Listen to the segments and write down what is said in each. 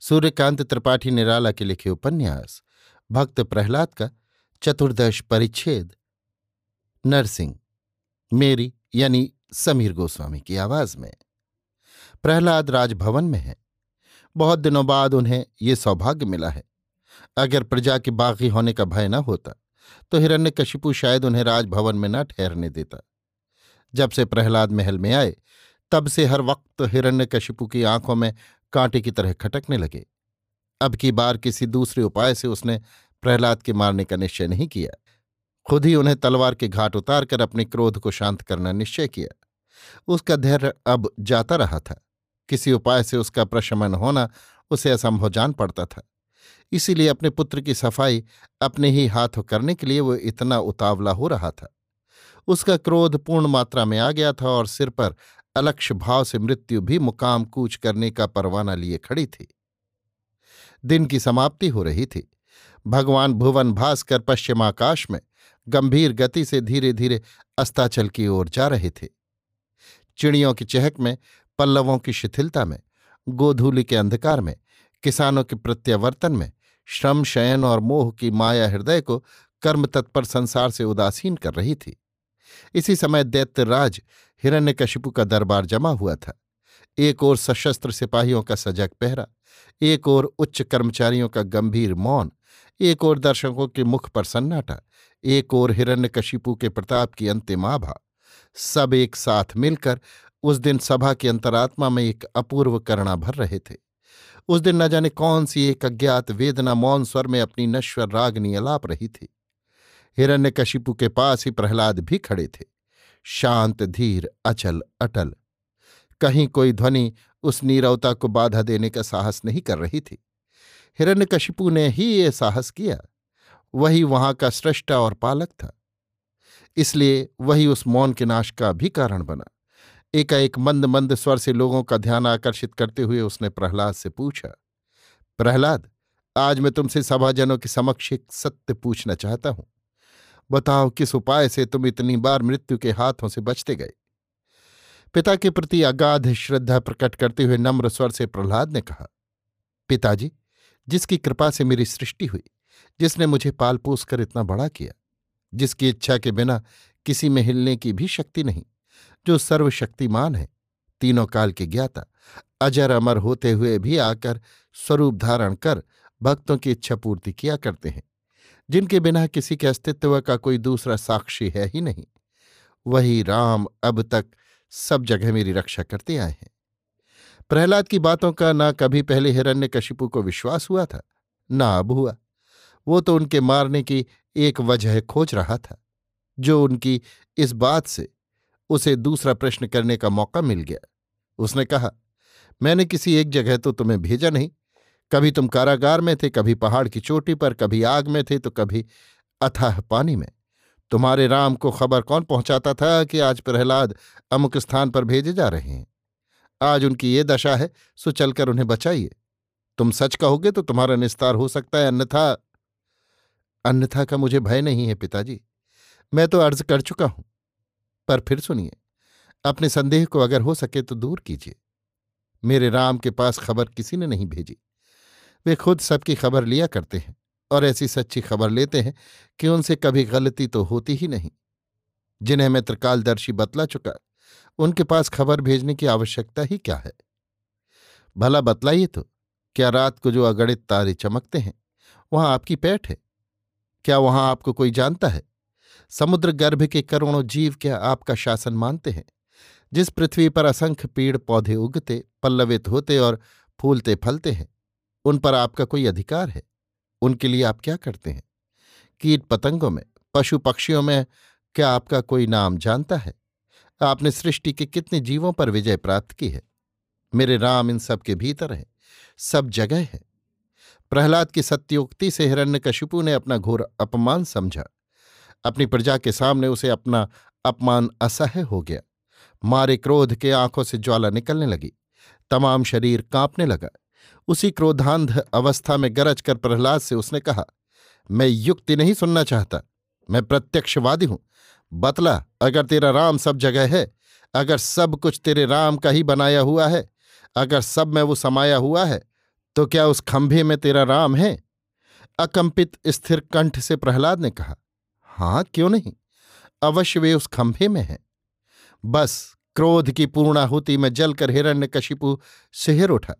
सूर्यकांत त्रिपाठी निराला के लिखे उपन्यास, भक्त प्रहलाद का चतुर्दश परिच्छेद। नरसिंह, मेरी यानी समीर गोस्वामी की आवाज़ में। प्रहलाद राजभवन में है। बहुत दिनों बाद उन्हें ये सौभाग्य मिला है। अगर प्रजा के बागी होने का भय न होता तो हिरण्यकशिपु शायद उन्हें राजभवन में न ठहरने देता। जब से प्रहलाद महल में आए, तब से हर वक्त हिरण्यकशिपु की आँखों में कांटे की तरह खटकने लगे। अब की बार किसी दूसरे उपाय से उसने प्रहलाद के मारने का निश्चय नहीं किया। खुद ही उन्हें तलवार के घाट उतारकर अपने क्रोध को शांत करना निश्चय किया। उसका धैर्य अब जाता रहा था। किसी उपाय से उसका प्रशमन होना उसे असंभव जान पड़ता था। इसीलिए अपने पुत्र की सफ़ाई अपने ही हाथों करने के लिए वो इतना उतावला हो रहा था। उसका क्रोध पूर्ण मात्रा में आ गया था और सिर पर अलक्ष भाव से मृत्यु भी मुकाम कूच करने का परवाना लिए खड़ी थी। दिन की समाप्ति हो रही थी। भगवान भुवन भास्कर पश्चिमाकाश में गंभीर गति से धीरे धीरे अस्ताचल की ओर जा रहे थे। चिड़ियों की चहक में, पल्लवों की शिथिलता में, गोधूली के अंधकार में, किसानों के प्रत्यावर्तन में, श्रम, शयन और मोह की माया हृदय को कर्म तत्पर संसार से उदासीन कर रही थी। इसी समय दैत्यराज हिरण्यकशिपु का दरबार जमा हुआ था। एक ओर सशस्त्र सिपाहियों का सजग पहरा, एक ओर उच्च कर्मचारियों का गंभीर मौन, एक ओर दर्शकों के मुख पर सन्नाटा, एक ओर हिरण्यकशिपु के प्रताप की अंतिम आभा। सब एक साथ मिलकर उस दिन सभा की अंतरात्मा में एक अपूर्व करणा भर रहे थे। उस दिन न जाने कौन सी एक अज्ञात वेदना मौन स्वर में अपनी नश्वर रागनी अलाप रही थी। हिरण्यकशिपु के पास ही प्रहलाद भी खड़े थे। शांत, धीर, अचल, अटल। कहीं कोई ध्वनि उस नीरवता को बाधा देने का साहस नहीं कर रही थी। हिरण्यकशिपु ने ही ये साहस किया। वही वहाँ का सृष्टा और पालक था। इसलिए वही उस मौन के नाश का भी कारण बना। एकाएक मंद मंद स्वर से लोगों का ध्यान आकर्षित करते हुए उसने प्रहलाद से पूछा, प्रहलाद, आज मैं तुमसे सभाजनों के समक्ष एक सत्य पूछना चाहता हूँ। बताओ किस उपाय से तुम इतनी बार मृत्यु के हाथों से बचते गए? पिता के प्रति अगाध श्रद्धा प्रकट करते हुए नम्र स्वर से प्रहलाद ने कहा, पिताजी, जिसकी कृपा से मेरी सृष्टि हुई, जिसने मुझे पाल पोस कर इतना बड़ा किया, जिसकी इच्छा के बिना किसी में हिलने की भी शक्ति नहीं, जो सर्वशक्तिमान है, तीनों काल के ज्ञाता, अजर अमर होते हुए भी आकर स्वरूप धारण कर भक्तों की इच्छा पूर्ति किया करते हैं। जिनके बिना किसी के अस्तित्व का कोई दूसरा साक्षी है ही नहीं। वही राम अब तक सब जगह मेरी रक्षा करते आए हैं। प्रहलाद की बातों का ना कभी पहले हिरण्य कशिपु को विश्वास हुआ था, ना अब हुआ। वो तो उनके मारने की एक वजह खोज रहा था, जो उनकी इस बात से उसे दूसरा प्रश्न करने का मौका मिल गया। उसने कहा, मैंने किसी एक जगह तो तुम्हें भेजा नहीं कभी तुम कारागार में थे, कभी पहाड़ की चोटी पर, कभी आग में थे तो कभी अथाह पानी में। तुम्हारे राम को खबर कौन पहुंचाता था कि आज प्रहलाद अमुक स्थान पर भेजे जा रहे हैं? आज उनकी ये दशा है, सो चलकर उन्हें बचाइए। तुम सच कहोगे तो तुम्हारा निस्तार हो सकता है, अन्यथा अन्यथा का मुझे भय नहीं है पिताजी। मैं तो अर्ज़ कर चुका हूँ, पर फिर सुनिए, अपने संदेह को अगर हो सके तो दूर कीजिए। मेरे राम के पास खबर किसी ने नहीं भेजी। वे खुद सबकी खबर लिया करते हैं और ऐसी सच्ची खबर लेते हैं कि उनसे कभी गलती तो होती ही नहीं। जिन्हें मैं त्रिकालदर्शी बतला चुका उनके पास खबर भेजने की आवश्यकता ही क्या है? भला बतलाइए तो क्या रात को जो अगणित तारे चमकते हैं, वहाँ आपकी पैठ है? क्या वहाँ आपको कोई जानता है? समुद्र गर्भ के करोड़ों जीव क्या आपका शासन मानते हैं? जिस पृथ्वी पर असंख्य पेड़ पौधे उगते, पल्लवित होते और फूलते फलते हैं उन पर आपका कोई अधिकार है? उनके लिए आप क्या करते हैं? कीट पतंगों में, पशु पक्षियों में क्या आपका कोई नाम जानता है? आपने सृष्टि के कितने जीवों पर विजय प्राप्त की है? मेरे राम इन सब के भीतर हैं, सब जगह है। प्रहलाद की सत्योक्ति से हिरण्यकशिपु ने अपना घोर अपमान समझा। अपनी प्रजा के सामने उसे अपना अपमान असह्य हो गया। मारे क्रोध के आँखों से ज्वाला निकलने लगी। तमाम शरीर कांपने लगा। उसी क्रोधांध अवस्था में गरज कर प्रहलाद से उसने कहा, मैं युक्ति नहीं सुनना चाहता। मैं प्रत्यक्षवादी हूँ। बतला, अगर तेरा राम सब जगह है, अगर सब कुछ तेरे राम का ही बनाया हुआ है, अगर सब में वो समाया हुआ है तो क्या उस खंभे में तेरा राम है? अकंपित स्थिर कंठ से प्रहलाद ने कहा, हाँ, क्यों नहीं? अवश्य वे उस खंभे में हैं। बस क्रोध की पूर्णाहुति में जलकर हिरण्य कशिपु सिहर उठा।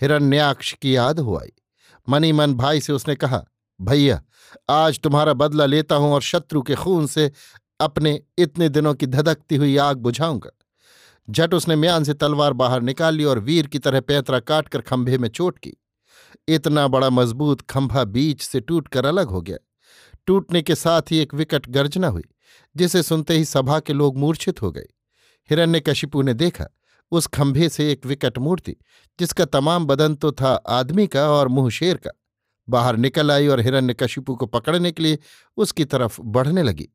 हिरण्याक्ष की याद हो आई मनी मन भाई से उसने कहा, भैया, आज तुम्हारा बदला लेता हूँ और शत्रु के खून से अपने इतने दिनों की धधकती हुई आग बुझाऊँगा। झट उसने म्यान से तलवार बाहर निकाल ली और वीर की तरह पैंतरा काटकर खंभे में चोट की। इतना बड़ा मज़बूत खंभा बीच से टूटकर अलग हो गया। टूटने के साथ ही एक विकट गर्जना हुई, जिसे सुनते ही सभा के लोग मूर्छित हो गए। हिरण्यकशिपु ने देखा उस खंभे से एक विकट मूर्ति, जिसका तमाम बदन तो था आदमी का और मुँह शेर का, बाहर निकल आई और हिरण्यकशिपु को पकड़ने के लिए उसकी तरफ़ बढ़ने लगी।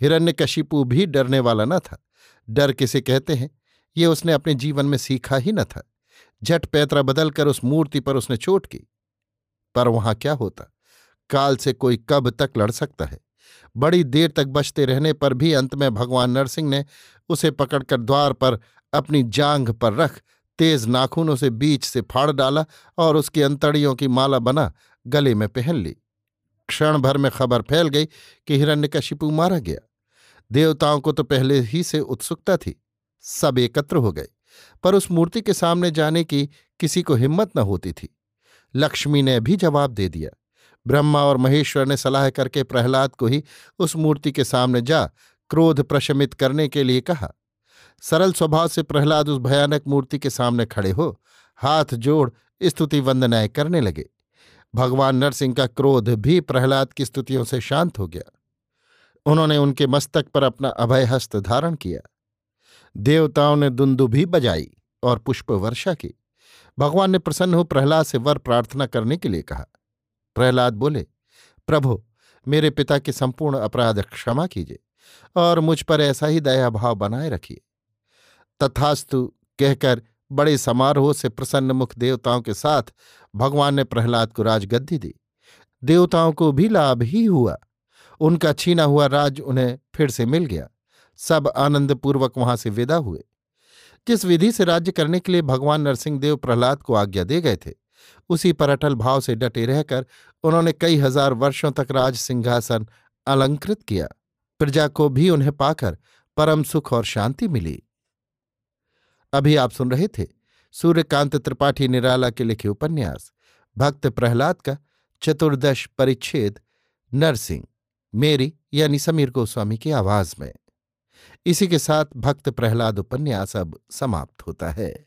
हिरण्यकशिपु भी डरने वाला न था। डर किसे कहते हैं? ये उसने अपने जीवन में सीखा ही न था। झट पैतरा बदलकर उस मूर्ति पर उसने चोट की। पर वहाँ क्या होता? काल से कोई कब तक लड़ सकता है? बड़ी देर तक बचते रहने पर भी अंत में भगवान नरसिंह ने उसे पकड़कर द्वार पर अपनी जांघ पर रख, तेज नाखूनों से बीच से फाड़ डाला और उसकी अंतड़ियों की माला बना, गले में पहन ली। क्षण भर में खबर फैल गई कि हिरण्यकशिपु मारा गया। देवताओं को तो पहले ही से उत्सुकता थी। सब एकत्र हो गए, पर उस मूर्ति के सामने जाने की किसी को हिम्मत न होती थी। लक्ष्मी ने भी जवाब दे दिया। ब्रह्मा और महेश्वर ने सलाह करके प्रहलाद को ही उस मूर्ति के सामने जा, क्रोध प्रशमित करने के लिए कहा। सरल स्वभाव से प्रहलाद उस भयानक मूर्ति के सामने खड़े हो, हाथ जोड़ स्तुति वंदनाएँ करने लगे। भगवान नरसिंह का क्रोध भी प्रहलाद की स्तुतियों से शांत हो गया। उन्होंने उनके मस्तक पर अपना अभय हस्त धारण किया। देवताओं ने दुंदुभी बजाई और पुष्प वर्षा की। भगवान ने प्रसन्न हो प्रहलाद से वर प्रार्थना करने के लिए कहा। प्रहलाद बोले, प्रभु, मेरे पिता के संपूर्ण अपराध क्षमा कीजिए और मुझ पर ऐसा ही दया भाव बनाए रखिए। तथास्तु कहकर बड़े समारोह से प्रसन्न मुख देवताओं के साथ भगवान ने प्रहलाद को राजगद्दी दी। देवताओं को भी लाभ ही हुआ। उनका छीना हुआ राज उन्हें फिर से मिल गया। सब आनंदपूर्वक वहाँ से विदा हुए। जिस विधि से राज्य करने के लिए भगवान नरसिंहदेव प्रहलाद को आज्ञा दे गए थे, उसी पर अटल भाव से डटे रहकर उन्होंने कई हज़ार वर्षों तक राज सिंहासन अलंकृत किया। प्रजा को भी उन्हें पाकर परम सुख और शांति मिली। अभी आप सुन रहे थे सूर्यकांत त्रिपाठी निराला के लिखे उपन्यास, भक्त प्रहलाद का चतुर्दश परिच्छेद, नरसिंह, मेरी यानी समीर गोस्वामी की आवाज़ में। इसी के साथ भक्त प्रहलाद उपन्यास अब समाप्त होता है।